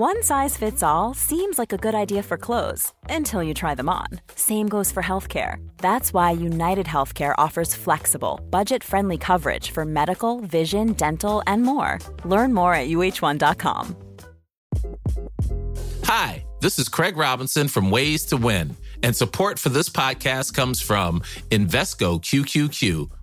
One size fits all seems like a good idea for clothes until you try them on. Same goes for healthcare. That's why United Healthcare offers flexible, budget friendly coverage for medical, vision, dental, and more. Learn more at uh1.com. Hi, this is Craig Robinson from Ways to Win, and support for this podcast comes from Invesco QQQ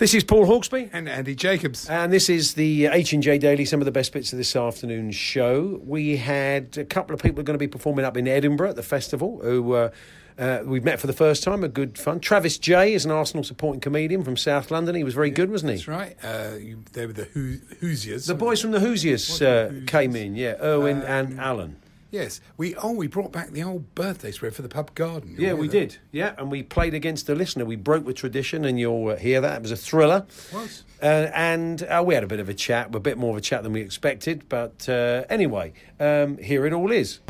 This is Paul Hawksbee. And Andy Jacobs. And this is the H&J Daily, some of the best bits of this afternoon's show. We had a couple of people going to be performing up in Edinburgh at the festival who uh, uh, we've met for the first time, a good fun. Travis Jay is an Arsenal supporting comedian from South London. He was very yeah, good, wasn't he? That's right. Uh, you, they were the Hoosiers. The boys from the Hoosiers, uh, came in, yeah, Irwin um, and Alan. Yes, we oh we brought back the old birthday spread for the pub garden. You'll yeah, we that. did. Yeah, and we played against the listener. We broke with tradition, and you'll uh, hear that it was a thriller. It was. Uh, and uh, we had a bit of a chat, a bit more of a chat than we expected. But uh, anyway, um, here it all is.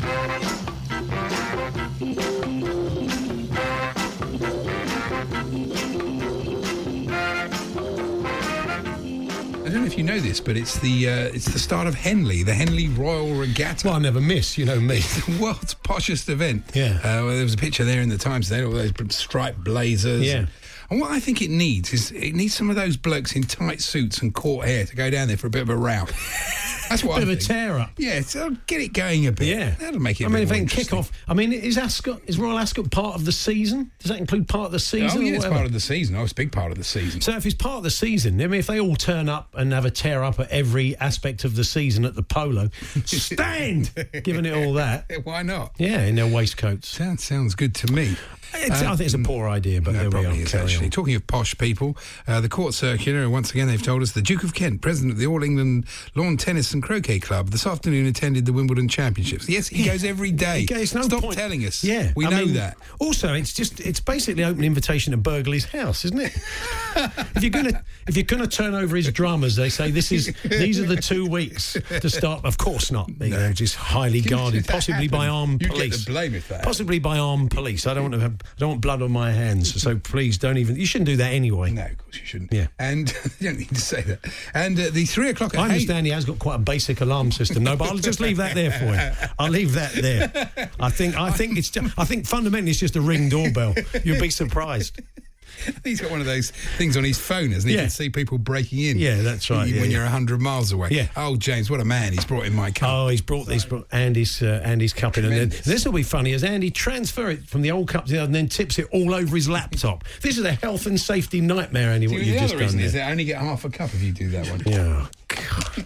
Know if you know this, but it's the uh, it's the start of Henley, the Henley Royal Regatta. Well, I never miss, you know me. It's the world's poshest event. Yeah. Uh, well, there was a picture there in the Times today, all those striped blazers. Yeah. And what I think it needs is it needs some of those blokes in tight suits and court hair to go down there for a bit of a row. That's what a bit I of think. a tear up. Yeah, so get it going a bit. Yeah, that'll make it. I mean, if they can kick off. I mean, is Ascot is Royal Ascot part of the season? Does that include part of the season? Oh, yeah, it's part of the season. Oh, it's a big part of the season. So if it's part of the season, I mean, if they all turn up and have a tear up at every aspect of the season at the polo, stand, giving it all that. Why not? Yeah, in their waistcoats. Sounds sounds good to me. It's, uh, I think it's a poor idea, but no, there we are. Is, actually. Talking of posh people, uh, the court circular, once again, they've told us the Duke of Kent, president of the All England Lawn Tennis and Croquet Club, this afternoon attended the Wimbledon Championships. Yes, he yeah. goes every day. Goes, no Stop point. telling us. Yeah, we I know mean, that. Also, it's just it's basically open invitation to burgle his house, isn't it? if you're gonna if you're gonna turn over his dramas, they say this is these are the two weeks to start. Of course not. No. They're just highly guarded, possibly happen? by armed you police. Get the blame if that. Possibly by armed police. I don't want to have I don't want blood on my my hands. So please don't even. You shouldn't do that anyway. No, of course you shouldn't. Yeah. And you don't need to say that. And uh, the three o'clock. I understand he has got quite a basic alarm system. No, but I'll just leave that there for you. I'll leave that there. I think. I think it's. Just, I think fundamentally it's just a ring doorbell. You'll be surprised. He's got one of those things on his phone, hasn't he? Yeah. You can see people breaking in. Yeah, that's right. When yeah. you're 100 miles away. Yeah. Oh, James, what a man. He's brought in my cup. Oh, he's brought, he's brought Andy's, uh, Andy's cup in. And then this will be funny as Andy transfer it from the old cup to the other and then tips it all over his laptop. this is a health and safety nightmare, Andy, what you've just done reason there. is that I only get half a cup if you do that one. Yeah.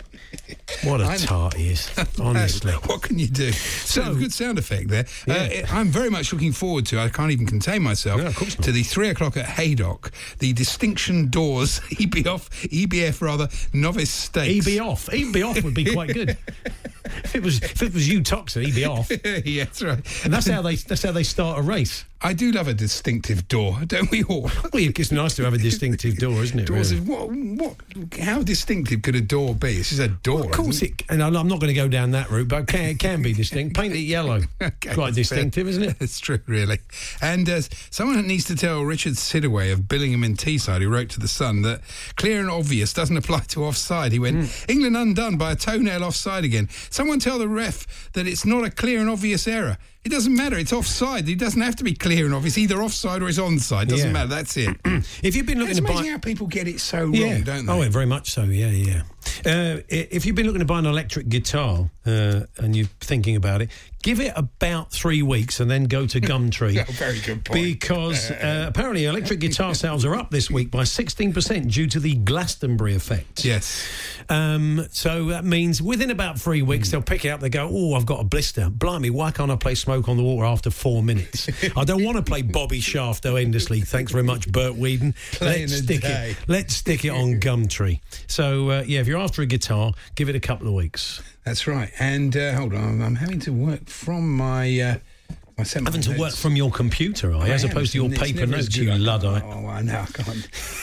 What a tart he is, honestly. what can you do? So, So- good sound effect there. Yeah. Uh, I'm very much looking forward to, I can't even contain myself, course to the three o'clock at Haydock, the Distinction Doors, EBF, EBF rather, novice stakes. EB off. EB off would be quite good. if it was if it was you Toxer, EB off. yeah, that's right. And that's how they that's how they start a race. I do love a distinctive door, don't we all? Well, it's nice to have a distinctive door, isn't it? Doors really? is, what, what, how distinctive could a door be? This is a door. Course it, and I'm not going to go down that route, but it can, it can be distinct. Paint it yellow. Okay, Quite distinctive, fair. isn't it? It's true, really. And uh, someone needs to tell Richard Sidaway of Billingham in Teesside, who wrote to The Sun, that clear and obvious doesn't apply to offside. He went, Hmm. England undone by a toenail offside again. Someone tell the ref that it's not a clear and obvious error. It doesn't matter. It's offside. It doesn't have to be clear and obvious. Either offside or it's onside. Doesn't Yeah. matter. That's it. If you've been looking it's to amazing buy, how people get it so wrong, don't they? oh, yeah, very much so. Yeah, yeah. Uh, if you've been looking to buy an electric guitar uh, and you're thinking about it, give it about three weeks and then go to Gumtree. Oh, very good point. Because uh, apparently electric guitar sales are up this week by 16% due to the Glastonbury effect. Yes. Um, so that means within about three weeks they'll pick it up. They go, "Oh, I've got a blister. Blimey, why can't I play Smoke on the Water after four minutes? I don't want to play Bobby Shafto endlessly. Thanks very much, Bert Weedon. Playing let's stick day. it. Let's stick it on Gumtree. So uh, yeah, if you're after a guitar, give it a couple of weeks. That's right. And uh, hold on, I'm having to work from my. Uh, I sent Having to work from your computer, are you, as am. opposed to your paper notes, you I luddite. Oh, I know. I can't.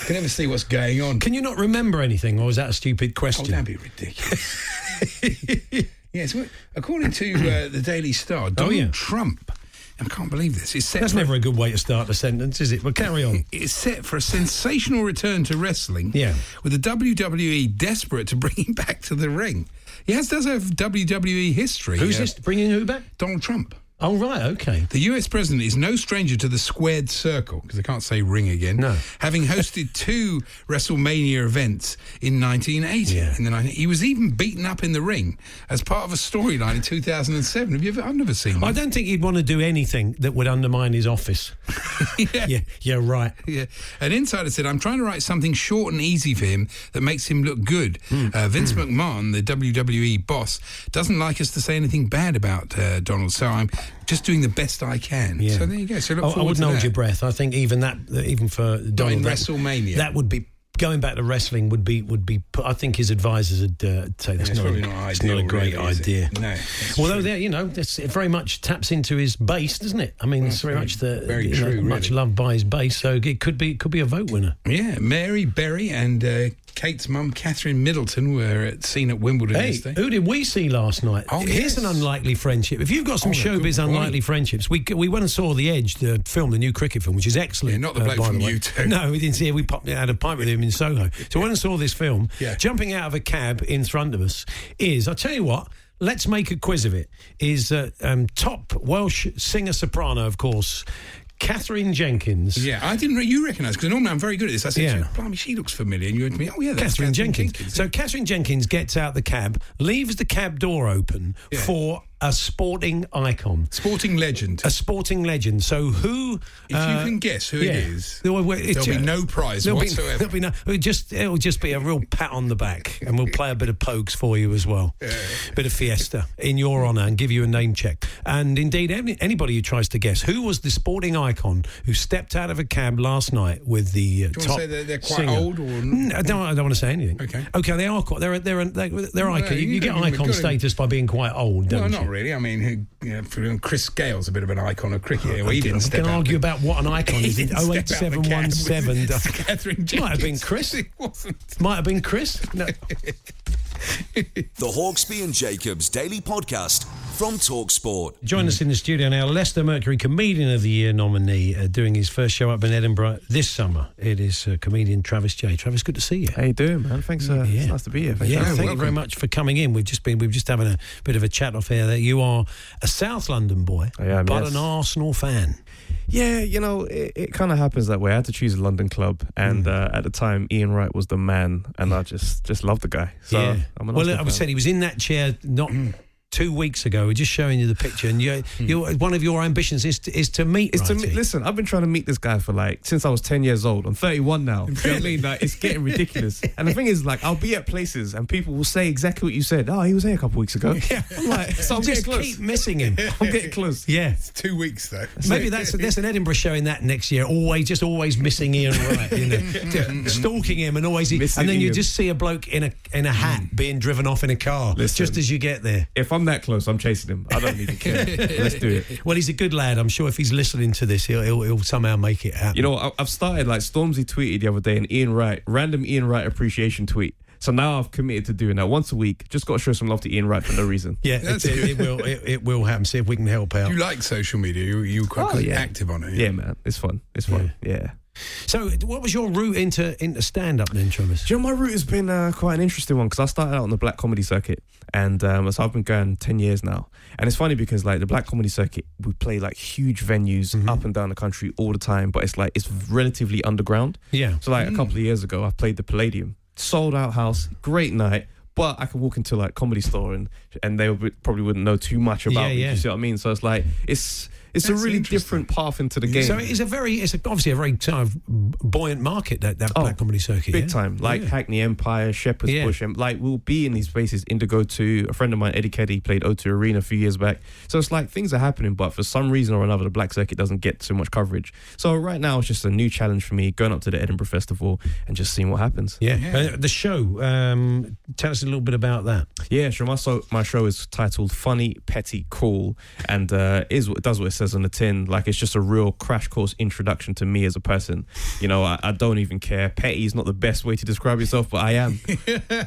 I can never see what's going on. Can you not remember anything, or is that a stupid question? Oh, that'd be ridiculous. yes, well, according to uh, the Daily Star, Donald Oh, yeah. Trump, I can't believe this, It's set That's never a good way to start a sentence, is it? But carry on. It's set for a sensational return to wrestling. Yeah. With the WWE desperate to bring him back to the ring. He has does have WWE history. Who's uh, this bringing who back? Donald Trump. Oh, right, okay. The US president is no stranger to the squared circle, because I can't say ring again. No. Having hosted two WrestleMania events in 1980. Yeah. In the 19 he was even beaten up in the ring as part of a storyline in 2007. Have you ever? I've never seen I don't think he'd want to do anything that would undermine his office. yeah. Yeah, yeah, right. Yeah. An insider said, I'm trying to write something short and easy for him that makes him look good. Hmm. Uh, Vince McMahon, the WWE boss, doesn't like us to say anything bad about uh, Donald, so I'm just doing the best I can. Yeah. So there you go. So look I, I wouldn't hold that. your breath. I think even that, even for Donald, in that- WrestleMania. that would be going back to wrestling. Would be would be. I think his advisors would uh, say that's not, a, not it's not a great really, idea. No, Although there, you know, it very much taps into his base, doesn't it? I mean, it's very, much the very you know, true, much really. loved by his base. So it could be it could be a vote winner. Yeah, Mary Berry and uh, Kate's mum, Catherine Middleton, were at, seen at Wimbledon Hey, yesterday. who did we see last night? Oh, Here's yes. an unlikely friendship. If you've got some Oh, showbiz unlikely friendships, we we went and saw The Edge, the film, the new cricket film, which is excellent. uh, Yeah, not the bloke by from. U2. No, we didn't see it. We popped had a pint with him in Soho. So we went and saw this film. Yeah. Jumping out of a cab in front of us is, I'll tell you what. Let's make a quiz of it. Is uh, um, top Welsh singer soprano, of course, Katherine Jenkins. Yeah, I didn't. Re- you recognise because normally I'm very good at this. I said, Yeah. "Blimey, she looks familiar." And you went to me, "Oh yeah, that's Katherine, Jenkins. So Katherine Jenkins gets out the cab, leaves the cab door open Yeah. for a sporting icon. sporting legend. A sporting legend. So who? If you can guess who it is, there'll, there'll be no prize there'll be- whatsoever. there'll be no. It'll just it'll just be a real pat on the back, and we'll play a bit of pokes for you as well. A bit of fiesta in your honour, and give you a name check. And indeed, any, anybody who tries to guess who was the sporting icon who stepped out of a cab last night with the uh, Do you top want to say they're, they're quite singer. old or? Mm, I don't, I don't want to say anything. Okay. Okay, they are quite. They're they're they're, they're Well, icon. You, you get icon status by being quite old, don't Well, you? Really. I mean, who, you know, for- Chris Gayle's a bit of an icon of cricket. Oh, well, he didn't we can argue the- about what an icon He is. out the cab. 08717. It's Katherine Might have been Chris. It wasn't. Might have been Chris. No. The Hawksbee and Jacobs Daily Podcast from Talksport. Join us in the studio now, Leicester Mercury Comedian of the Year nominee, uh, doing his first show up in Edinburgh this summer. It is uh, comedian Travis Jay. Travis, good to see you. How you doing, man? Thanks. Uh, Yeah. It's nice to be here. Thanks yeah, thank having you very much for coming in. We've just been we've just having a bit of a chat off here that you are a South London boy, I am, but yes. an Arsenal fan. Yeah, you know, it, it kind of happens that way. I had to choose a London club, and Mm. uh, at the time, Ian Wright was the man, and I just just loved the guy. So yeah. I'm an well, I was said he was in that chair not two weeks ago. We're just showing you the picture, and you, hmm. you one of your ambitions is to, is to meet. It's to meet, listen. I've been trying to meet this guy for like since I was ten years old. I'm 31 now. You know what I mean? Like it's getting ridiculous. And the thing is, like, I'll be at places and people will say exactly what you said. Oh, he was here a couple weeks ago. Yeah. I'm like, so I'm just close. keep missing him. I'm getting close. yeah. Two weeks though. Maybe that's that's an Edinburgh showing that next year. Always, just always missing Ian Wright, you know, stalking him, and always, Missing and then you Ian. just see a bloke in a in a hat hmm. being driven off in a car Listen. just as you get there. If I'm that close, I'm chasing him. I don't need to care. Let's do it. Well, he's a good lad. I'm sure if he's listening to this, he'll he'll, he'll somehow make it happen. You know, I- I've started like Stormzy tweeted the other day an Ian Wright, random Ian Wright appreciation tweet. So now I've committed to doing that once a week. Just got to show some love to Ian Wright for no reason. yeah, it, it, it will it, it will happen. See if we can help out. Do you like social media? You you quite Oh, yeah. active on it? Yeah, man, it's fun. It's fun. Yeah. So, what was your route into into stand up then, Travis? Do you know my route has been uh, quite an interesting one because I started out on the black comedy circuit, and um, so I've been going ten years now. And it's funny because like the black comedy circuit, we play like huge venues up and down the country all the time, but it's like it's relatively underground. Yeah. So like a couple of years ago, I played the Palladium, sold out house, great night. But I could walk into like comedy store and and they would, probably wouldn't know too much about Yeah, me. yeah. You see what I mean? So it's like it's it's a really different path into the game. So it's a very, it's a, obviously a very kind of buoyant market that that Oh, black comedy circuit. Big yeah? time. Like Yeah. Hackney Empire, Shepherd's Yeah. Bush. And like we'll be in these spaces. Indigo 2, a friend of mine, Eddie Kadi, played O2 Arena a few years back. So it's like things are happening, but for some reason or another, the black circuit doesn't get so much coverage. So right now it's just a new challenge for me, going up to the Edinburgh Festival and just seeing what happens. Yeah, Yeah. Uh, the show. Um, tell us a little bit about that. Yeah, sure. My, so, my show is titled Funny, Petty, Cool, and uh, is what it does what it says on the tin. Like it's just a real crash course introduction to me as a person. You know, I, I don't even care. Petty is not the best way to describe yourself, but I am.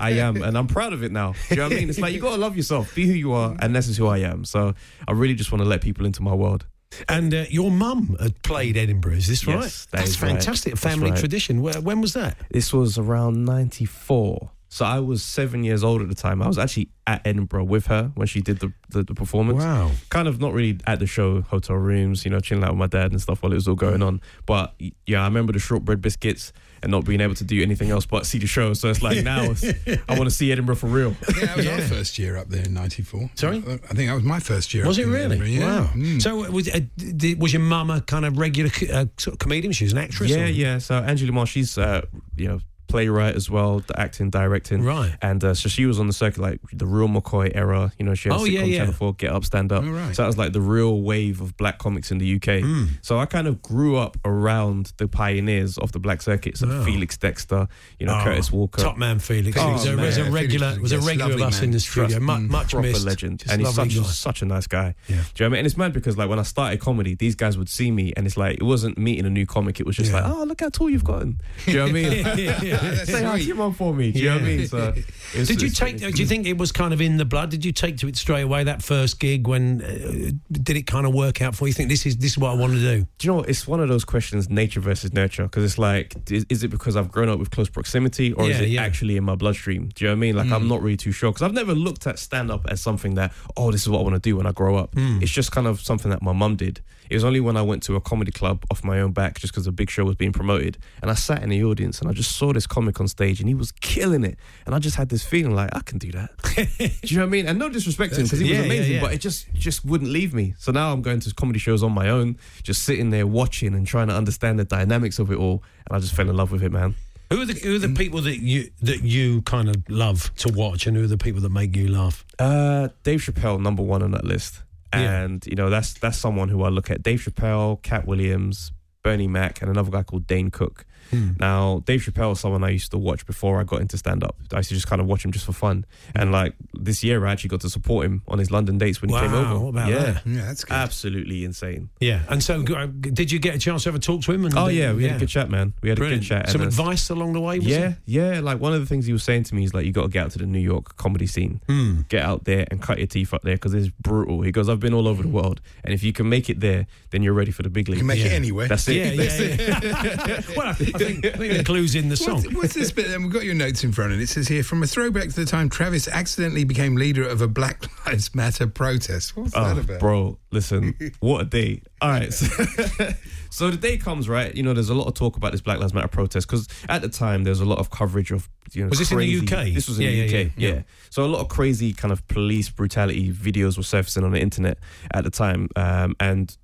I am, and I'm proud of it now. Do you know what I mean? It's like you gotta love yourself, be who you are, and this is who I am. So I really just want to let people into my world. And uh, your mum had played Edinburgh. Is this Yes, right? that That's right. fantastic. That's family right. tradition. Where, when was that? This was around '94. So I was seven years old at the time. I was actually at Edinburgh with her when she did the, the, the performance. Wow. Kind of not really at the show, hotel rooms, you know, chilling out with my dad and stuff while it was all going on. But yeah, I remember the shortbread biscuits and not being able to do anything else but see the show. So it's like now it's, I want to see Edinburgh for real. Yeah, that was our first year up there in '94. Sorry? I think that was my first year. Was it really? Yeah. Wow. Mm. So was, uh, did, was your mum a kind of regular uh, sort of comedian? She was an actress. Yeah, or- yeah. So Angie Le Mar, she's uh, you know playwright as well, the acting, directing, Right. And uh, so she was on the circuit like the real McCoy era. You know, she had Oh, a sitcom yeah, yeah. Channel Four, Get Up, Stand Up. Oh, right. So that was like the real wave of black comics in the UK. Hmm. So I kind of grew up around the pioneers of the black circuit. So Wow. Felix Dexter, you know, Oh, Curtis Walker. Top man Felix. Oh, was, a, man. was a regular was- was a regular of lovely us man. in the studio. Trust- Mu- mm, much proper missed. legend, Just and he's such guy. such a nice guy. Yeah. Do you know what I mean? And it's mad because like when I started comedy, these guys would see me, and it's like it wasn't meeting a new comic. It was just Yeah. like, oh, look how tall you've gotten. Do you know what I mean? Say hi to your mum for me. Do you know what I mean? So, it was- Did you it's take? Do you think it was kind of in the blood? Did you take to it straight away that first gig? When uh, did it kind of work out for you? you? Think this is this is what I want to do? Do you know what? It's one of those questions, nature versus nurture, because it's like, is, is it because I've grown up with close proximity, or is Yeah, it yeah. actually in my bloodstream? Do you know what I mean? Like, I'm not really too sure because I've never looked at stand up as something that, oh, this is what I want to do when I grow up. It's just kind of something that my mum did. It was only when I went to a comedy club off my own back, just because a big show was being promoted, and I sat in the audience and I just saw this comic on stage and he was killing it, and I just had this feeling like I can do that. do you know what I mean? And no disrespect to him because he Yeah, was yeah, amazing, yeah. but it just just wouldn't leave me. So now I'm going to comedy shows on my own, just sitting there watching and trying to understand the dynamics of it all, and I just fell in love with it, man. Who are the who are the people that you that you kind of love to watch, and who are the people that make you laugh? Uh, Dave Chappelle, number one on that list, Yeah. and you know that's that's someone who I look at. Dave Chappelle, Katt Williams, Bernie Mac, and another guy called Dane Cook. Hmm. Now, Dave Chappelle is someone I used to watch before I got into stand up. I used to just kind of watch him just for fun. And like this year, I actually got to support him on his London dates when he came over. what about yeah, that? Yeah, that's good. absolutely insane. Yeah, and so uh, did you get a chance to ever talk to him? And Oh yeah, we had a good chat, man. We had Brilliant. a good chat. Some and, advice along the way. Was Yeah, it? yeah. Like one of the things he was saying to me is like, you got to get out to the New York comedy scene, Hmm. get out there and cut your teeth up there because it's brutal. He goes, I've been all over the world, and if you can make it there, then you're ready for the big league. You can make Yeah. it anywhere. That's it. Yeah, yeah, yeah. well, I think, I think the clue's in the song. What's, what's this bit? Then we've got your notes in front, and it says here from a throwback to the time Travis accidentally became leader of a Black Lives Matter protest. What's that Oh, about? bro, listen, what a day. All right. So, so the day comes, right? You know, there's a lot of talk about this Black Lives Matter protest because at the time there was a lot of coverage of, you know, Was this in the UK? This was in Yeah, the UK, yeah, yeah, yeah. So a lot of crazy kind of police brutality videos were surfacing on the internet at the time. Um, and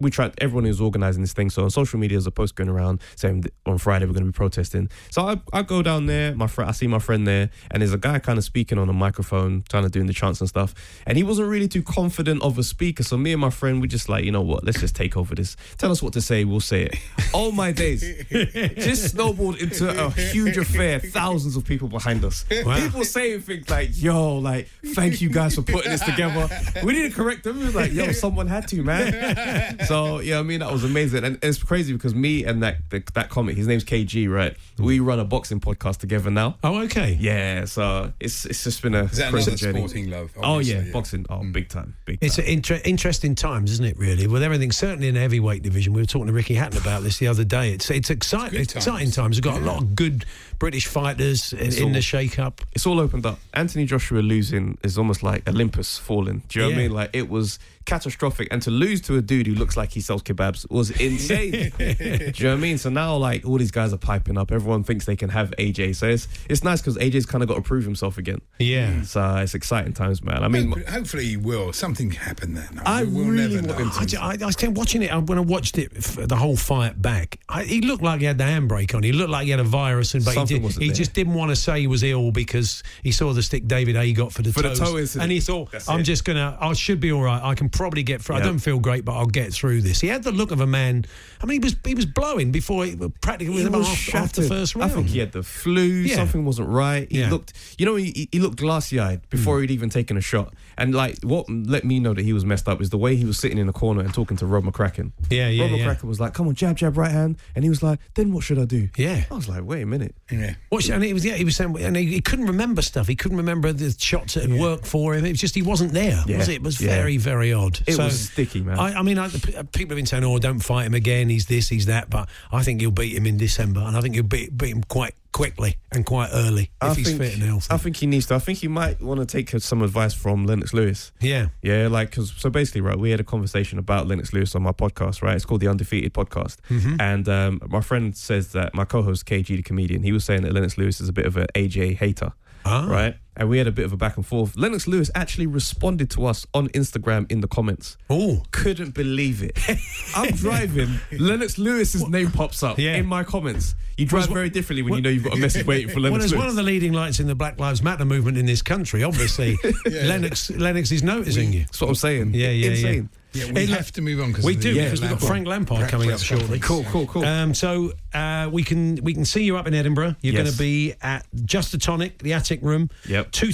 we tried everyone who's organizing this thing. So on social media, there's a post going around saying on Friday we're going to be protesting. So I, I go down there, my friend, I see my friend there, and there's a guy kind of speaking on a microphone, kind of doing the chants and stuff. And he wasn't really too confident of a speaker. So me and my friend, we just like, you know what? Let's just take over this. Tell us what to say, we'll say it. Oh my days, just snowballed into a huge affair. Thousands of people behind us. Wow. People saying things like, "Yo, like, thank you guys for putting this together." We need to correct them. It was like, "Yo, someone had to, man." So yeah, I mean that was amazing, and it's crazy because me and that the, that comic, his name's KG, right? Mm. We run a boxing podcast together now. Oh, okay. Yeah, so it's it's just been a Is that crazy another journey. sporting love? Oh obviously, yeah, boxing. Oh, mm. big time, big. It's time. an inter- interesting times, isn't it? Really, with everything. Certainly in the heavyweight division, we were talking to Ricky Hatton about this the other day. It's it's exciting, Good times. exciting times. We've got a lot of good British fighters in, in the shake-up. it's all opened up. Anthony Joshua losing is almost like Olympus falling. Do you know what I mean? Like it was catastrophic, and to lose to a dude who looks like he sells kebabs was insane. Do you know what I mean? So now like all these guys are piping up. Everyone thinks they can have AJ. So it's it's nice because AJ's kind of got to prove himself again. Yeah. So it's exciting times, man. I mean, Hopefully, hopefully he will. Something happened there. No, I we'll really never want know. him to. I, ju- I, I was watching it when I watched it, the whole fight back. I, he looked like he had the handbrake on. He looked like he had a virus, and but Something he, did, wasn't he there. just didn't want to say he was ill because he saw the stick David Haye got for the For the toe incident. and he thought, That's "I'm it. just gonna, I should be all right. I can probably get through. I don't feel great, but I'll get through this." He had the look of a man. I mean, he was he was blowing before he practically he was was half, half the shattered. first round. I think he had the flu. Yeah. Something wasn't right. He Yeah. looked, you know, he, he looked glassy eyed before hmm. he'd even taken a shot. And like, what let me know that he was messed up is the way he was sitting in the corner and talking to Rob McCracken. Yeah, yeah, Rob yeah. McCracken was like, "Come on, jab, jab, right hand," and he was like, "Then what should I do?" Yeah. I was like, "Wait a minute." Yeah. Watch, and it was yeah, he was saying, and he, he couldn't remember stuff. He couldn't remember the shots that had worked for him. It was just he wasn't there. Yeah, Was it? it was yeah. very very odd. It was sticky, man. I, I mean, I, the people have been saying, "Oh, don't fight him again. He's this, he's that." But I think you'll beat him in December, and I think you'll beat, beat him quite quickly and quite early if I he's think, fit and healthy. I think he needs to. I think he might want to take some advice from Lennox Lewis. yeah, Yeah, like because so basically, right, we had a conversation about Lennox Lewis on my podcast, right? It's called the Undefeated Podcast, and um, my friend says that my co-host KG, the comedian, he was saying that Lennox Lewis is a bit of an AJ hater, Ah. right? And we had a bit of a back and forth. Lennox Lewis actually responded to us on Instagram in the comments. Oh. couldn't believe it! I'm driving, Lennox Lewis's name pops up Yeah. in my comments. You drive Well, very differently when well- you know you've got a message waiting for Well, Lennox as Lewis. one of the leading lights in the Black Lives Matter movement in this country, obviously, Lennox Lennox is noticing you. That's what I'm saying. Yeah, yeah, yeah. insane. Yeah, we Hey, look, have to move on because We do yeah, because we've got Frank Lampard press coming up shortly. Cool, cool, cool. Um, so uh, we can we can see you up in Edinburgh. You're Yes. going to be at Just a Tonic, the Attic Room. Yep. Two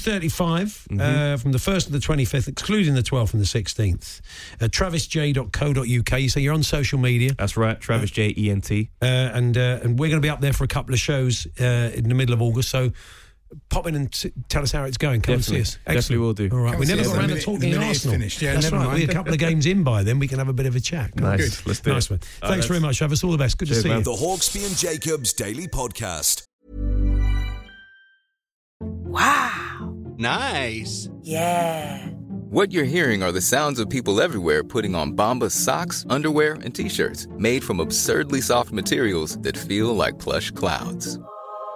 uh, from the first to the twenty fifth, excluding the twelfth and the sixteenth. Uh, TravisJ.co.uk. You say you're on social media, That's right, Travis J E N T. uh, and uh, and we're going to be up there for a couple of shows uh, in the middle of August. So. Pop in and t- tell us how it's going. Come Definitely. and see us. Definitely will do. All right, Come we never got around to minute- talking the minute it's Arsenal. finished. Yeah, That's never right. We're a couple of games in by then. We can have a bit of a chat. Nice. Good. Let's do Nice it. one. All Thanks right, very much, Travis. All the best. Good Cheers, to see man. you. The Hawksbee and Jacobs Daily Podcast. Wow. Nice. Yeah. What you're hearing are the sounds of people everywhere putting on Bombas socks, underwear, and t-shirts made from absurdly soft materials that feel like plush clouds.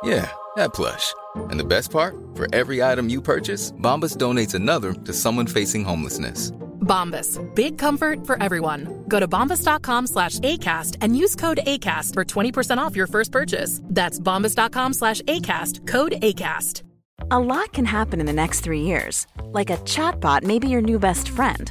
Yeah, that plush. And the best part? For every item you purchase, Bombas donates another to someone facing homelessness. Bombas. Big comfort for everyone. Go to bombas.com slash ACAST and use code ACAST for 20% off your first purchase. That's bombas.com slash ACAST. Code ACAST. A lot can happen in the next three years. Like a chatbot may be your new best friend.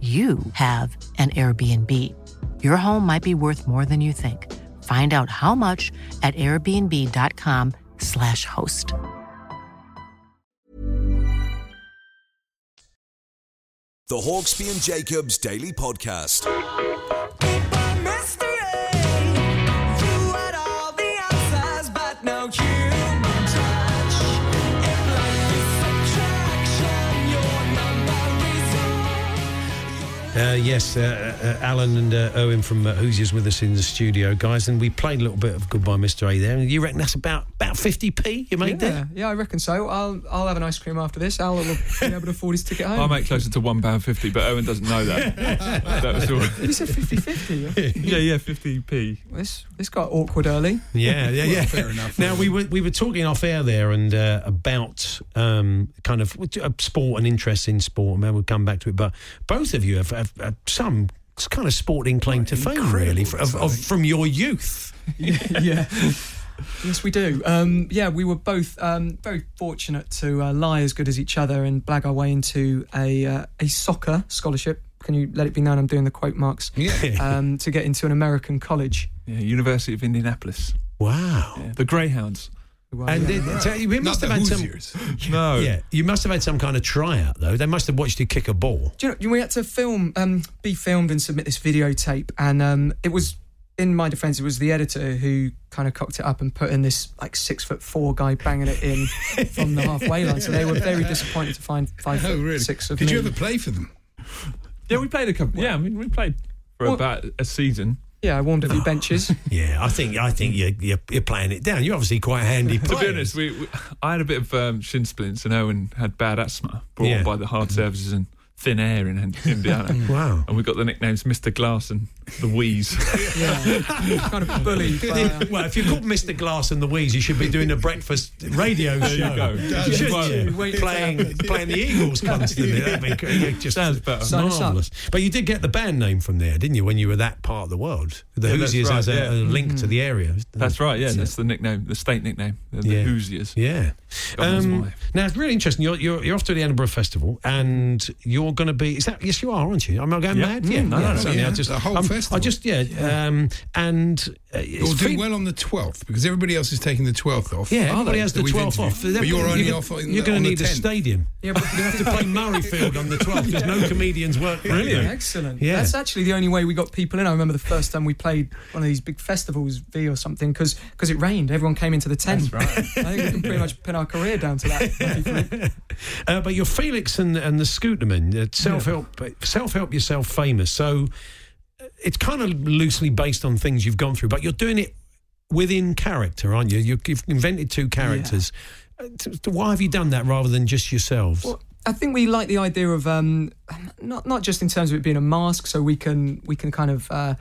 you have an Airbnb. Your home might be worth more than you think. Find out how much at airbnb.com/slash host. The Hawksbee and Jacobs Daily Podcast. Uh, yes, uh, uh, Alan and uh, Owen from uh, Hoosiers with us in the studio, guys, and we played a little bit of Goodbye, Mr. A there. And you reckon that's about about 50p you made yeah, there? yeah, I reckon so. I'll I'll have an ice cream after this. Al will be able to afford his ticket home. I make closer to one pound fifty, but Owen doesn't know that. that was all. He said 50-50. Yeah, yeah, fifty p. This this got awkward early. Yeah, yeah, yeah. fair enough. Now we were we were talking off air there and uh, about um, kind of uh, sport and interest in sport, and maybe we'll come back to it. But both of you have, have, have some kind of sporting claim to fame, really, of, of, from your youth. yeah. Yes, we do. Um, yeah, we were both um, very fortunate to uh, lie as good as each other and blag our way into a uh, a soccer scholarship. Can you let it be known I'm doing the quote marks? Yeah. Um, to get into an American college. Yeah, University of Indianapolis. Wow. Yeah, the Greyhounds. And it, so you must have had some. No. Yeah, you must have had some kind of tryout though. They must have watched you kick a ball. Do you know, we had to film, um, be filmed and submit this videotape, and um, it was, in my defence, it was the editor who kind of cocked it up and put in this like six foot four guy banging it in from the halfway line. So they were very disappointed to find five Oh, foot really? six of Did me. you ever play for them? Yeah, we played a couple. Yeah, I mean, we played for Well- about a season. Yeah, I warmed a few benches. Yeah, I think I think you're, you're you're playing it down. You're obviously quite handy. To be honest, we, we, I had a bit of um, shin splints, and Owen had bad asthma brought Yeah. on by the hard services and thin air in in Indiana. Wow. And we got the nicknames Mr. Glass and the Wheeze. yeah, kind of bullied. by, uh, well, if you're called Mr. Glass and the Wheeze, you should be doing a breakfast radio There you show. go. You should, Well, yeah. playing playing the Eagles constantly. That'd be just Sounds better. Sign us up. marvelous. But you did get the band name from there, didn't you? When you were that part of the world, the Yeah, that's Hoosiers right, has a, yeah. a link to the area. That's right, yeah, that's the nickname, the state nickname, the, the Yeah. Hoosiers. Yeah. Um, now it's really interesting. You're, you're you're off to the Edinburgh Festival, and you're going to be. Is that yes? You are, aren't you? I'm I going Yeah. mad? Mm, Yeah. no, no, no, certainly. yeah. I just The whole I'm- just yeah. Um, and uh, You'll do fe- well on the 12th because everybody else is taking the 12th off. Yeah, Are everybody they? has the 12th off. interviewed. But you're only gonna- off on You're going to the need a stadium. yeah, but You have to play Murrayfield on the 12th because no comedians work. Brilliant. Excellent. Yeah. That's actually the only way we got people in. I remember the first time we played one of these big festivals, V or something, because because it rained. Everyone came into the tent. That's right. I think we can pretty much pin our career down to that. Uh, but you're Felix and, and the Scooterman, uh, self help, self help yourself famous. So it's kind of loosely based on things you've gone through, but you're doing it within character, aren't you? you you've invented two characters. Uh, t- t- why have you done that rather than just yourselves? Well, I think we like the idea of um, not not just in terms of it being a mask, so we can we can kind of uh,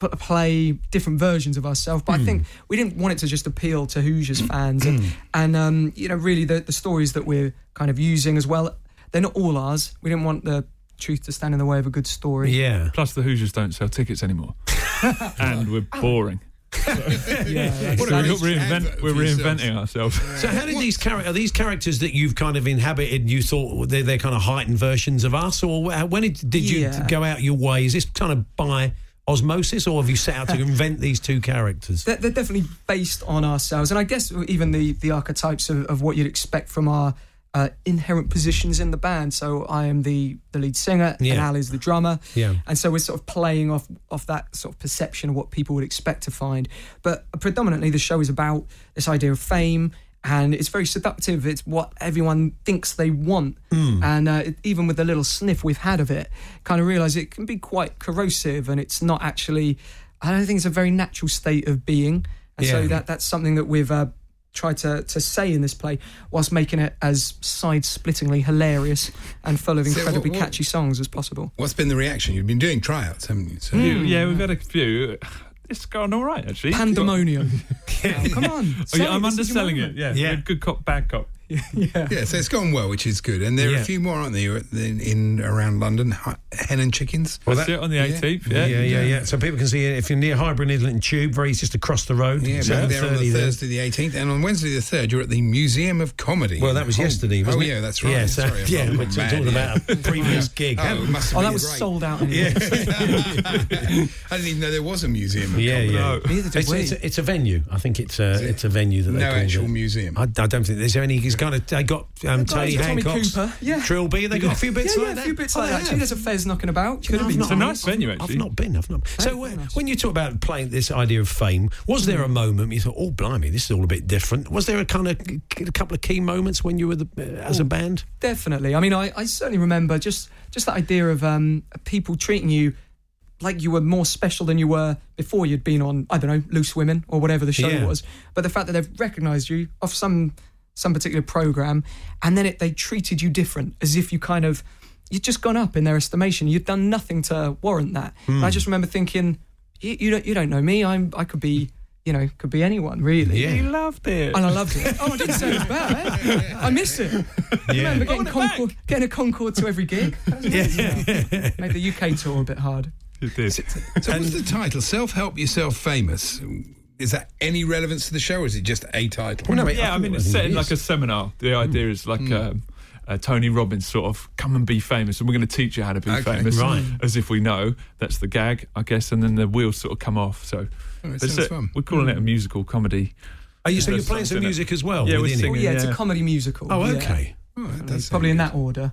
play different versions of ourselves. But I think we didn't want it to just appeal to Hoosiers fans, and, and um, you know, really the the stories that we're kind of using as well. They're not all ours. We didn't want the truth to stand in the way of a good story. yeah. Plus, the Hoosiers don't sell tickets anymore. and we're oh. boring. yeah. that's- We're, that is- reinvent, we're reinventing ourselves. So how did these characters, are these characters that you've kind of inhabited, you thought they're, they're kind of heightened versions of us? Or when did, did you Yeah. go out your way? Is this kind of by osmosis or have you set out to invent these two characters? they're, they're definitely based on ourselves, and I guess even the the archetypes of, of what you'd expect from our uh, inherent positions in the band. So I am the the lead singer, and Yeah. Al is the drummer, Yeah. and so we're sort of playing off off that sort of perception of what people would expect to find. But predominantly, the show is about this idea of fame. And it's very seductive. It's what everyone thinks they want. And uh, it, even with the little sniff we've had of it, kind of realize it can be quite corrosive and it's not actually, I don't think it's a very natural state of being. And so that that's something that we've uh, tried to, to say in this play, whilst making it as side splittingly hilarious and full of So incredibly what- what- catchy songs as possible. What's been the reaction? You've been doing tryouts, haven't you? So hmm. Few- Yeah, we've had a few. It's gone all right, actually. Pandemonium. Oh, come on. Oh, yeah, I'm this underselling it. Yeah, Yeah. yeah. good cop, bad cop. Yeah. Yeah, so it's gone well, which is good. And there are a few more, aren't there, in, in around London? Hen and chickens. Well, That's that- it on the yeah. 18th. Yeah, Yeah, yeah, yeah, So people can see it if you're near Highbury and Islington Tube, very just across the road. Yeah, Seven back there on the there. Thursday the 18th, and on Wednesday the 3rd, you're at the Museum of Comedy. Well, that was Oh, yesterday, wasn't oh, it? yeah, that's right. Yeah, so, Sorry, I yeah, thought we're I'm talking mad, about a previous gig. Oh, it must have Oh, been that was great. sold out. Anyway. Yeah. I didn't even know there was a museum of Yeah, comedy. yeah. Neither did It's, we. it's, a, venue. I think it's uh, a, it's a venue that they No called actual museum. I, I don't think there's any. It's kind of they got um, They've got Tony Tommy Hancock's Cooper, yeah. Trilby. They got a few bits yeah, like yeah, that. a few bits Oh, like they that. Actually, there's a Fez knocking about. Could have been. not- It's a nice venue, Actually, I've actually. not been. I've not. So very uh, nice. when you talk about playing this idea of fame, was there a moment you thought, "Oh, blimey, this is all a bit different"? Was there a kind of a couple of key moments when you were the, uh, as a band? Definitely. I mean, I, I certainly remember just just that idea of um, people treating you like you were more special than you were before you'd been on, I don't know, Loose Women or whatever the show Yeah. was. But the fact that they've recognised you off some some particular program, and then it, they treated you different, as if you kind of you'd just gone up in their estimation. You'd done nothing to warrant that. And I just remember thinking, you, you don't you don't know me. I'm I could be. You know, could be anyone really. Yeah. He loved it. And I loved it. Oh, I didn't say it was bad. Eh? I missed it. I remember getting, Concorde, getting a Concorde to every gig. That was amazing. Made the UK tour a bit hard. It did. So what's the title? Self Help Yourself Famous. Is that any relevance to the show, or is it just a title? Well, no, it- yeah, I mean, it's set in like a seminar. The idea is like Mm. um, uh, Tony Robbins sort of come and be famous, and we're going to teach you how to be Okay. famous, Right. As if we know that's the gag, I guess, and then the wheels sort of come off. So Oh, it sounds it. fun. we're calling it a musical comedy. Are you, so you're playing some something in it. music as well? Yeah, we're within it? singing. Oh, yeah, it's a comedy musical. Oh, yeah. okay. Oh, that It's does probably in that order,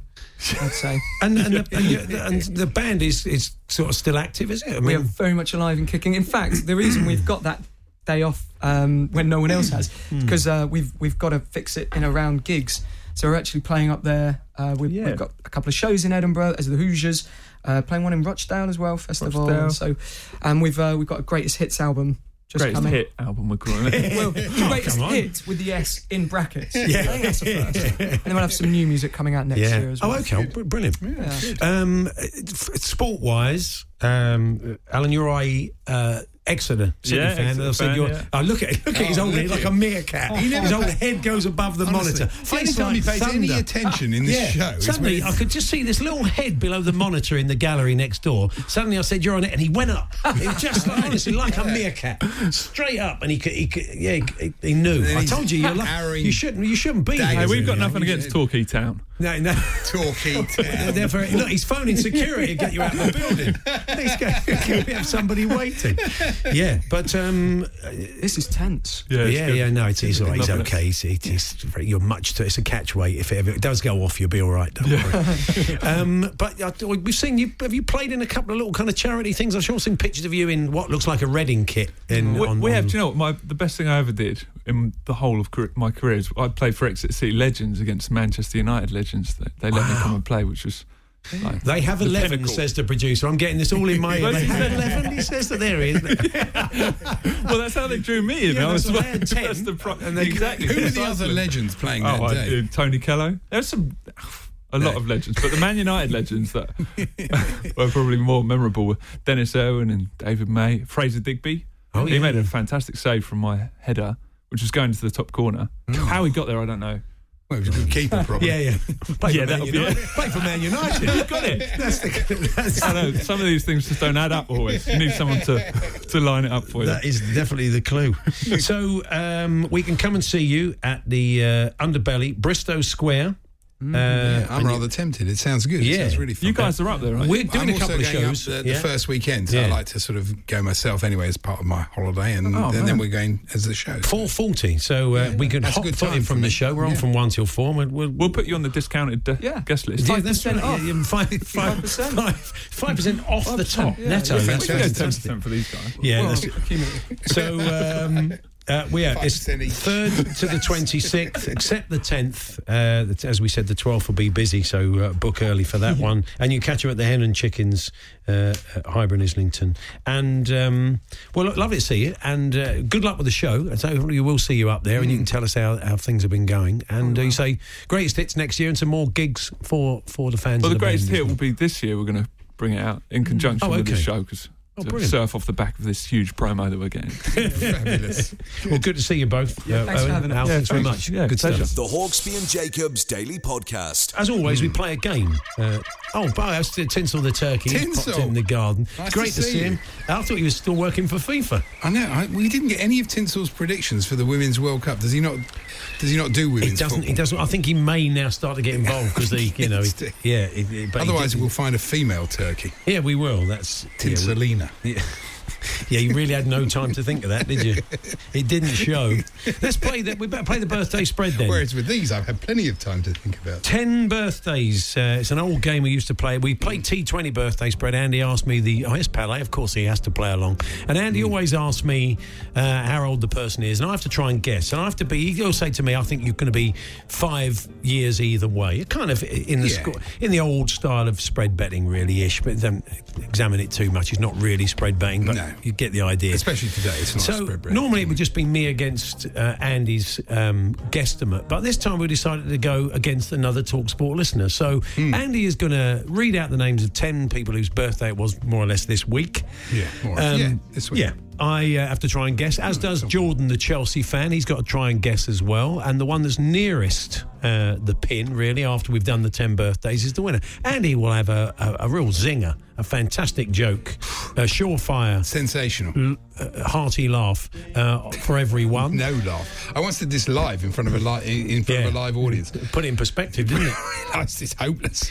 I'd say. And and the, and, you- and the band is is sort of still active, is it? I we are very much alive and kicking. In fact, the reason we've got that day off um, when no one else has, because uh, we've we've got to fix it in around gigs. So we're actually playing up there. Uh, we've, Yeah. we've got a couple of shows in Edinburgh as the Hoosiers, uh, playing one in Rochdale as well, festival. Rochdale. So, and we've uh, we've got a greatest hits album just Greatest coming. hit album, we're calling it. Well, greatest come on. hit with the S in brackets. I think that's a first. And then we'll have some new music coming out next yeah. year as well. Oh, okay. Br- Brilliant. Yeah. Um, sport wise, um, Alan, you're a uh, Exeter City Yeah, fan. Exeter I fan, you're. yeah. Oh, look at look at his Oh, old head, like a meerkat. Oh. He his old head goes above the Honestly, monitor. Face only time he pays any attention in ah, this yeah. show Suddenly, I could just see this little head below the monitor in the gallery next door. Suddenly, I said, "You're on it," and he went up. It was just like, honestly like a meerkat, straight up, and he could, he could yeah, he, he knew. I told you, you're like, you shouldn't, you shouldn't be. here. hey, we've got nothing against Torquay Town. No, no. Talky town. They're very, look, he's phoning security to get you out of the building. He's going, can we have somebody waiting? Yeah, but um, This is tense. Yeah, yeah, yeah, no, it's, he's, all right, he's okay. He's, he's, very- you're much to, it's a catch weight. If it ever it does go off, you'll be all right. Don't worry. um, but uh, we've seen you. Have you played in a couple of little kind of charity things? I've sure seen pictures of you in what looks like a Reading kit. In, We, on, we have. on- Do you know what? My the best thing I ever did in the whole of my career is I played for Exeter City Legends against Manchester United Legends. They, they let me come and play, which was like They have the 11, pinnacle. says the producer. I'm getting this all in my head. They have 11, he says that there is. well, that's how they drew me in. Yeah, I was what they had 10, that's the pro- and they- exactly. Who were the other legends playing Oh, that I, day? uh, Tony Kellow. There's some. A lot of legends, but the Man United legends that were probably more memorable were Denis Irwin and David May, Fraser Digby. Oh, he yeah. made a fantastic save from my header, which was going to the top corner. How he got there, I don't know. Well, he was a good keeper, probably. Yeah, yeah. Play Yeah, for Man United. it. Play for Man United. You got it. That's the. That's, I know some of these things just don't add up always. You need someone to to line it up for you. That is definitely the clue. so um, we can come and see you at the uh, Underbelly, Bristo Square. Uh, Yeah, I'm and rather tempted. It sounds good. Yeah. It sounds really fun. you guys are up there, right? We're doing I'm a also couple of going shows. up the, the first weekend, so Yeah. I like to sort of go myself anyway as part of my holiday, and, Oh, and then we're going as the show. Four forty, so uh, we can That's a good foot in from the me. show. We're on from one till four. We'll, we'll, We'll put you on the discounted uh, Yeah. guest list. yeah, that's 5% right. off. Yeah, yeah, five, five, 5%. five, five percent off the 5%, top yeah. netto. Yeah, That's We ten fantastic. percent for these guys. Yeah, Well, that's, cumulative. So um, uh, we are it's third to the twenty sixth, except the tenth. Uh, as we said, the twelfth will be busy, so uh, book early for that one. And you catch them at the Hen and Chickens, uh, at Highbury, Islington. And um, well, look, lovely to see you, and uh, good luck with the show. And so we will see you up there, and you can tell us how, how things have been going. And uh, you say greatest hits next year, and some more gigs for for the fans. Well, of the greatest band hit will be this year. We're going to bring it out in conjunction Oh, with the show because Oh, to surf off the back of this huge promo that we're getting. Fabulous. Well, good to see you both. Uh, thanks for having us. Yeah, thanks very much. Yeah, good pleasure. stuff. The Hawksbee and Jacobs Daily Podcast. As always, we play a game. Uh, oh, by us, Tinsel the turkey. He's popped Tinsel. in the garden. Nice Great to to see see you. him. I thought he was still working for FIFA. I know. I, we didn't get any of Tinsel's predictions for the Women's World Cup. Does he not? Does he not do He doesn't. He doesn't. I think he may now start to get involved because he, you know, he, yeah. but Otherwise, we'll find a female turkey, yeah, we will. That's Tinselina. Yeah. Yeah, you really had no time to think of that, did you? It didn't show. Let's play that. We better play the birthday spread then. Whereas with these, I've had plenty of time to think about. 10 birthdays. Uh, it's an old game we used to play. We played T20 birthday spread. Andy asked me the. Oh, yes, Pele. Of course, he has to play along. And Andy always asks me uh, how old the person is. And I have to try and guess. And I have to be. He'll say to me, I think you're going to be five years either way. Kind of in the Yeah. sco- in the old style of spread betting, really ish. But don't examine it too much. It's not really spread betting, but No. you get the idea. Especially today, it's not So spread bread. normally it would just be me against uh, Andy's um, guesstimate, but this time we decided to go against another Talksport listener. So Hmm. Andy is going to read out the names of ten people whose birthday it was more or less this week. Yeah, more or less. Yeah, this week. Yeah. I uh, have to try and guess, as does Jordan, the Chelsea fan. He's got to try and guess as well. And the one that's nearest uh, the pin, really, after we've done the 10 birthdays, is the winner. And he will have a, a, a real zinger, a fantastic joke, a surefire, Sensational. uh, hearty laugh uh, for everyone. No laugh. I once did this live in front of a li- in front of a live audience. Put it in perspective, didn't it? It's hopeless.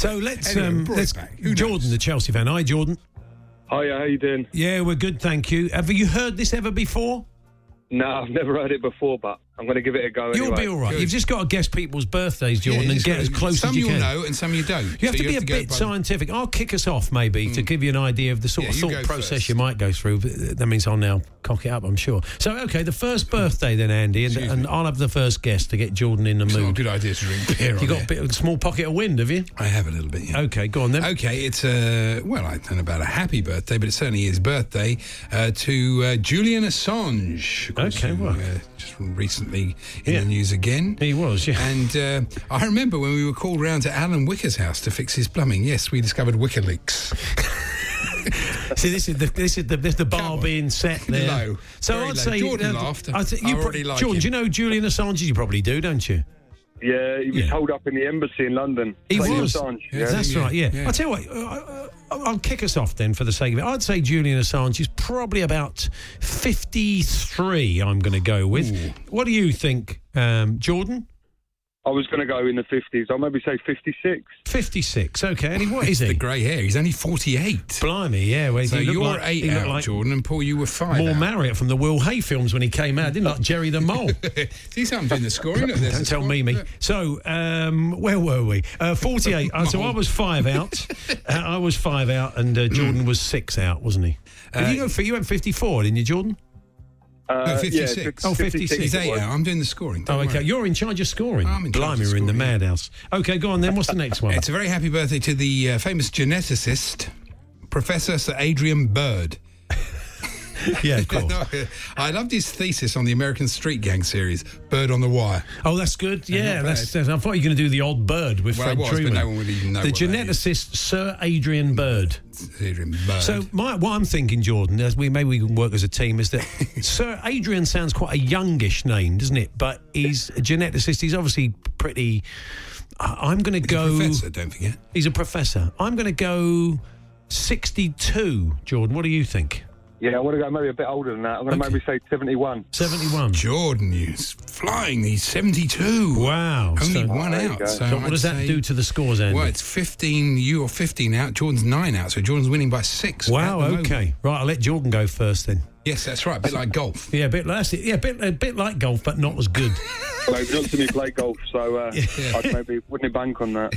So let's, Anyway, um, let's Jordan, the Chelsea fan. Hi, Jordan. Hiya, how you doing? Yeah, we're good, thank you. Have you heard this ever before? No, I've never heard it before, but I'm going to give it a go. You'll anyway. be all right. You've just got to guess people's birthdays, Jordan, Yeah, and get as close some as you you'll can. know and some you don't. You have So to be a go bit scientific. I'll kick us off, maybe, to give you an idea of the sort Yeah, of thought process first. you might go through. That means I'll now cock it up, I'm sure. So, okay, the first birthday then, Andy, and, and I'll have the first guest to get Jordan in the It's not a mood. good idea to drink beer. You on got a bit of a small pocket of wind, have you? I have a little bit. Yeah. Okay, go on then. Okay, it's a well, I don't know about a happy birthday, but it certainly is birthday uh, to uh, Julian Assange. Okay, who, well. uh, just recently in Yeah. the news again. He was, yeah. And uh, I remember when we were called round to Alan Whicker's house to fix his plumbing. Yes, we discovered Wicker leaks. See, this is the this is the this is the bar being set there. Low. So I'd low. say Jordan uh, laughed. I think I you pro- like Jordan, him. do you know Julian Assange? You probably do, don't you? Yeah, he was Yeah. holed up in the embassy in London. He was. Assange, Yeah, yeah. That's Yeah, right. Yeah. yeah. I'll tell you what. uh, uh, I'll kick us off then, for the sake of it. I'd say Julian Assange is probably about fifty-three. I'm going to go with. Ooh. What do you think, um, Jordan? I was going to go in the 50s. I'll maybe say 56. Fifty-six. Okay. And he, what is the grey hair. He's only forty-eight. Blimey. Yeah. Well, So he you're like, eight out, like Jordan, and Paul, you were five. More out. Marriott from the Will Hay films when he came out. Didn't like Jerry the Mole. See, so I'm doing the scoring. Look, there's Don't tell score. Mimi. Look. So, um, where were we? Uh, 48. Uh, so I was five out. Uh, I was five out, and uh, Jordan was six out, wasn't he? Uh, you go for you went 54, didn't you, Jordan? Uh, No, yeah, 56. Oh, 56. He's it eight was. out. I'm doing the scoring. Don't Oh, okay. worry. You're in charge of scoring. I'm in charge Blimey, of we're in the scoring, yeah. madhouse. Okay, go on then. What's the next one? It's a very happy birthday to the uh, famous geneticist, Professor Sir Adrian Bird. yeah, of course. No, I loved his thesis on the American Street Gang series, Bird on the Wire. Oh, that's good. Yeah, that's, that's- I thought you were going to do the old bird with Well, Fred was, Truman. no one would even know the what that is. geneticist Sir Adrian Bird. Adrian Bird. So my, what I'm thinking, Jordan, as we maybe we can work as a team, is that Sir Adrian sounds quite a youngish name, doesn't it? But he's a geneticist. He's obviously pretty. I- I'm going to go. professor, don't forget. He's a professor. I'm going to go 62. Jordan, what do you think? Yeah, I want to go maybe a bit older than that. I'm going to Okay. maybe say 71. 71. Jordan, he's flying. He's 72. Wow. Only So- one There you out. So, So what I'd does that say- do to the scores, Andy? Well, it's 15. You're 15 out. Jordan's nine out. So Jordan's winning by six. wow. at the moment. Okay. Right. I'll let Jordan go first then. Yes, that's right. A bit like golf. Yeah, a bit. That's. Yeah, a bit. A bit like golf, but not as good. Well, you've not seen me play golf, so uh, I'd maybe wouldn't bank on that.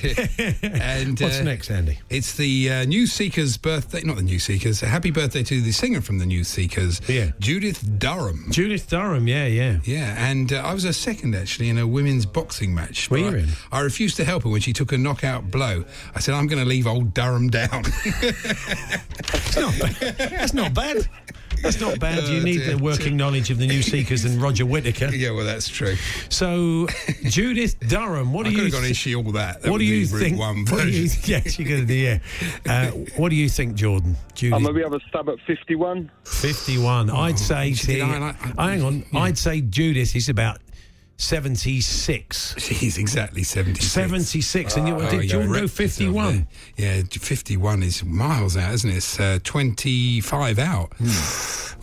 And What's uh, next, Andy? It's the uh, News Seekers' birthday. Not the New Seekers. Happy birthday to the singer from the New Seekers, Yeah. Judith Durham. Judith Durham. Yeah, yeah. Yeah, and uh, I was a second actually in a women's boxing match. Were you I, in? I refused to help her when she took a knockout blow. I said, I'm going to leave old Durham down. That's not. That's not bad. That's not bad. You Oh, need dear. the working knowledge of the New Seekers and Roger Whittaker. yeah, well, that's true. So, Judith Durham, what I do could you have gone thi- in she all that. that what do you think? One What do you, version. yes, you're going to do. Yeah. Uh, what do you think, Jordan? Judith? I'll Judith, maybe have a stab at 51. fifty-one. I'd say. she see, I like- I- hang on. I'd say Judith is about seventy-six. She's exactly 76. 76. and you, Oh, did you Jordan wrecked go yourself 51? Yeah, 51 is miles out, isn't it? It's uh, 25 out.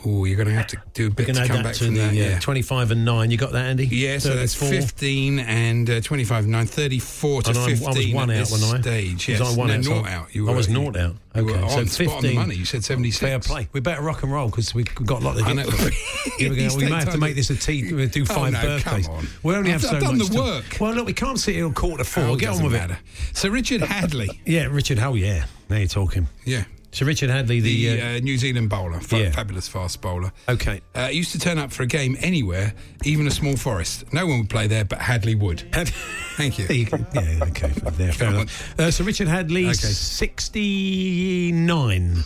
Oh, you're going to have to do a bit to come back to from the that. uh, Yeah. 25 and 9. You got that, Andy? Yeah, so that's 34. 15 and uh, 25, 9, 34 to And 15 I was one out, wasn't I? stage. Was Yes, I one no, out? So naught out. You I was naught out. were Okay, on so spot on the 15. money. You said 76. Fair play. We better rock and roll because we've got a lot to get. we're we may have to make this a tea. We'll do Oh, five no, birthdays. come on. We only I've- have so I've done much the time. work. Well, look, we can't sit here till quarter four. Oh, Get on with matter. So Richard Hadlee. Yeah, Richard Howell. Yeah, now you're talking. Yeah. So Richard Hadlee, the, The uh, uh, New Zealand bowler, fa- Yeah. fabulous fast bowler. okay. Uh, used to turn up for a game anywhere, even a small forest. No one would play there, but Hadlee would. Had- Thank you. You go. yeah, okay, there, fair enough. Uh, so Richard Hadlee, Okay. 69.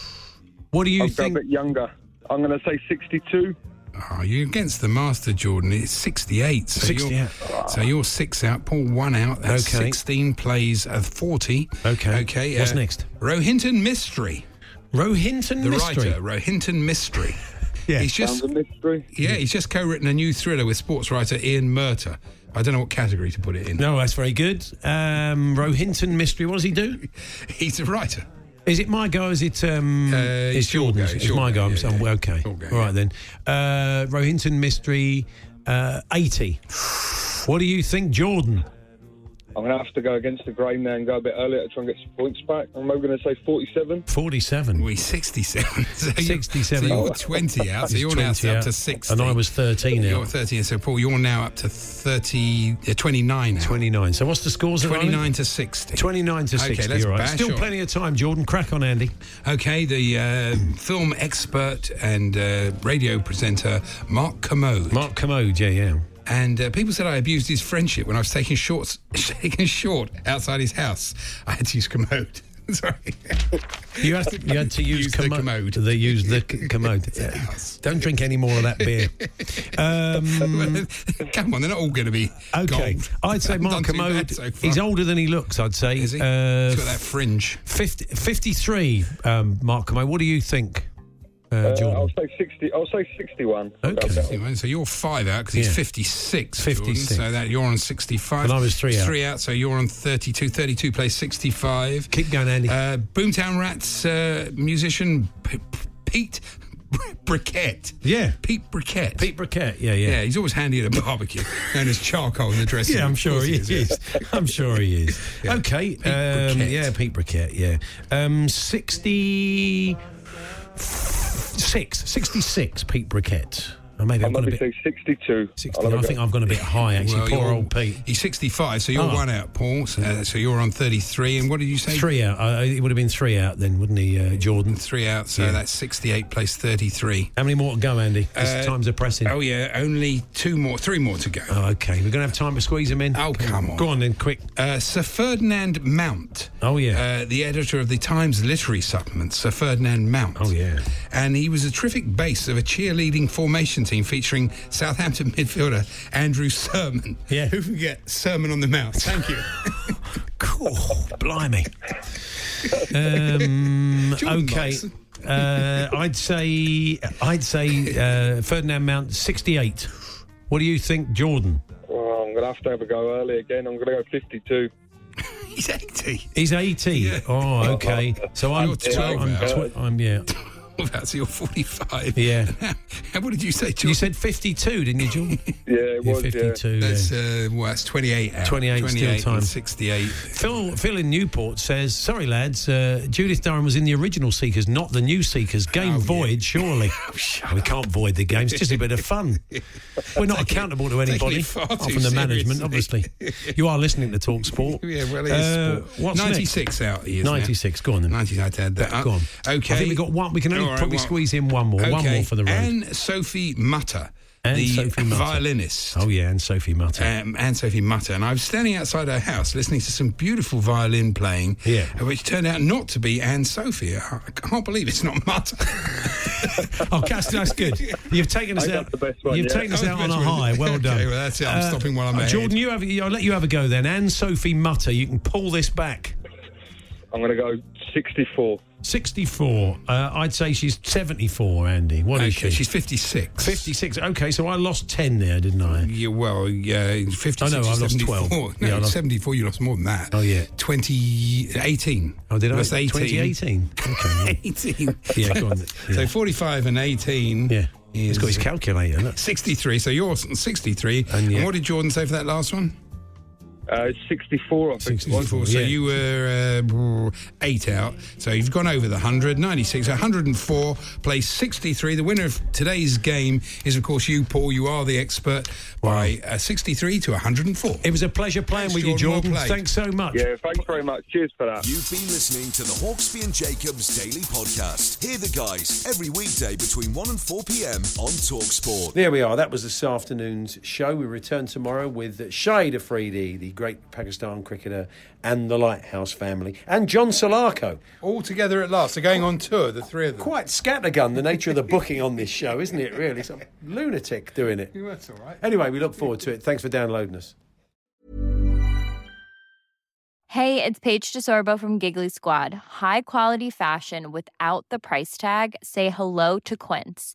What do you I'll go a bit younger. I'm going to say 62. Oh, you're against the master, Jordan. It's 68. So 68. You're, so you're six out, Paul one out. That's Okay. 16 plays of 40. Okay. Okay. What's next? Rohinton Mistry. Rohinton The Mystery. writer, Rohinton Mistry. Yeah. He's just Sounds a mystery. yeah, he's just co-written a new thriller with sports writer Ian Murter. I don't know what category to put it in. No, that's very good. Um, Rohinton Mistry. What does he do? He's a writer. Is it my go? Is it? Um, Uh, it's it's your Jordan's. go, it's It's your my go, go. I'm yeah, saying, yeah. okay. Your go, All right then. Uh, Rohinton Mistry. Uh, Eighty. What do you think, Jordan? I'm going to have to go against the grain there and go a bit earlier to try and get some points back. I'm going to say 47. Forty-seven. We 67. So 67. So you're 20 out. So you're now 20 up out. to 60. And I was 13 You're 13. So Paul, you're now up to 30, uh, 29 now. 29. So what's the scores? at 29 to 60. 29 to 60. Okay, let's all right. Still on. plenty of time, Jordan. Crack on, Andy. Okay, the uh, film expert and uh, radio presenter Mark Kermode. Mark Kermode, yeah, yeah. And uh, people said I abused his friendship when I was taking shorts, taking short outside his house. I had to use commode. Sorry. You had to, you had to use, Use the commode. They used the c- commode. Don't drink any more of that beer. Um, Come on, they're not all going to be okay, gold. I'd say Mark Kermode. so he's older than he looks. I'd say. Is he? Uh, He's got that fringe. 50, 53, um, Mark Kermode. What do you think, uh, Uh, Jordan? I'll say 60. I'll say 61. Okay. So you're five out because he's Yeah. 56. Jordan. 56. So that you're on 65. And I was three out. Three out. So you're on 32. 32 plays 65. Keep going, Andy. Uh, Boomtown Rats uh, musician P- P- Pete Briquette. yeah. Pete Briquette. Pete Briquette. Yeah, yeah. Yeah, he's always handy at a barbecue, known as charcoal in the dressing Yeah, room. I'm sure he is. I'm sure he is. Yeah. Okay. Pete um, Briquette. yeah, Pete Briquette. Yeah. Um, 60. Six, 66, Pete Briquette. Or maybe I'll I've gone a maybe bit. 62. 60, I'll have I a think go. I've gone a bit high, actually. Well, Poor old Pete. He's 65, so you're Oh. one out, Paul. So, uh, so you're on 33. And what did you say? Three out. Uh, it would have been three out then, wouldn't he, uh, Jordan? Three out, so Yeah. that's 68 place 33. How many more to go, Andy? 'Cause Uh, times are pressing. Oh, yeah, only two more, three more to go. Oh, okay. We're going to have time to squeeze him in. Oh, come on. Go on then, quick. Uh, Sir Ferdinand Mount. Oh, yeah. Uh, the editor of the Times literary supplement, Sir Ferdinand Mount. Oh, yeah. And he was a terrific base of a cheerleading formation team featuring Southampton midfielder Andrew Sermon. Yeah. Who can get Sermon on the Mount? Thank you. Cool. Blimey. Um, okay. Uh, I'd say I'd say uh, Ferdinand Mount 68. What do you think, Jordan? Oh, I'm going to have to have a go early again. I'm going to go 52. He's 80. He's 80. Oh, okay. So I'm You're 12 I'm, tw- I'm yeah. That's your 45. Yeah. what did you say, Jordan? You said 52, didn't you, Jordan? Yeah, it Yeah, was, yeah. 52. yeah. That's, uh, well, that's 28 out. 28 still time. 68. Phil, Phil in Newport says, "Sorry, lads, uh, Judith Durham was in the original Seekers, not the new Seekers. Game Oh, yeah. void, surely. we can't void the game. It's just a bit of fun. We're not accountable to anybody, apart from the management, obviously. you are listening to Talk Sport. Yeah, well, it is Uh, sport. what's 96 out he is now. 96. Go on then. 90, I'd add that. Go on. Okay. I think we got one. We can only All right, probably well, squeeze in one more. One more for the road. Anne Sophie Mutter, Anne the Sophie Mutter. violinist. oh yeah, and Sophie Mutter. Um, Anne Sophie Mutter, and I was standing outside her house listening to some beautiful violin playing, Yeah. uh, which turned out not to be Anne Sophie. I I can't believe it's not Mutter. oh, that's, that's good. You've taken us I out. that's the best one, You've yeah. taken us out on a one. high. Well Okay, done. Uh, well, that's it. I'm stopping while I'm ahead. Jordan, you have. I'll let you have a go then. Anne Sophie Mutter. You can pull this back. I'm going to go 64. 64. Uh, I'd say she's 74, Andy. What is okay, she? she's 56. 56. Okay, so I lost 10 there, didn't I? Yeah, well, yeah, 56 Oh, no, to I lost 74. 12. No, Yeah, I lost- 74, you lost more than that. Oh, yeah. 2018. Oh, did I? lost 18. 2018. Okay. 18. yeah, go on. Yeah. So 45 and 18. yeah. He's got his calculator. Look. 63. So you're 63. And And, what did Jordan say for that last one? Uh, 64, I think. 64. So yeah. you were uh, eight out. So you've gone over the 100. 96. 104. Place 63. The winner of today's game is, of course, you, Paul. You are the expert by uh, 63 to 104. It was a pleasure playing Thanks, with you, Jordan. Well Jordan. played. Thanks so much. Yeah, thanks very much. Cheers for that. You've been listening to the Hawksbee and Jacobs Daily Podcast. Hear the guys every weekday between 1 and 4 p.m. on Talksport. There we are. That was this afternoon's show. We return tomorrow with Shahid Afridi, the great Pakistan cricketer, and the Lighthouse family, and John Solarco. All together at last. They're going on tour, the three of them. Quite scattergun, the nature of the booking on this show, isn't it, really? Some lunatic doing it. That's all right. Anyway, we look forward to it. Thanks for downloading us. Hey, it's Paige DeSorbo from Giggly Squad. High quality fashion without the price tag. Say hello to Quince.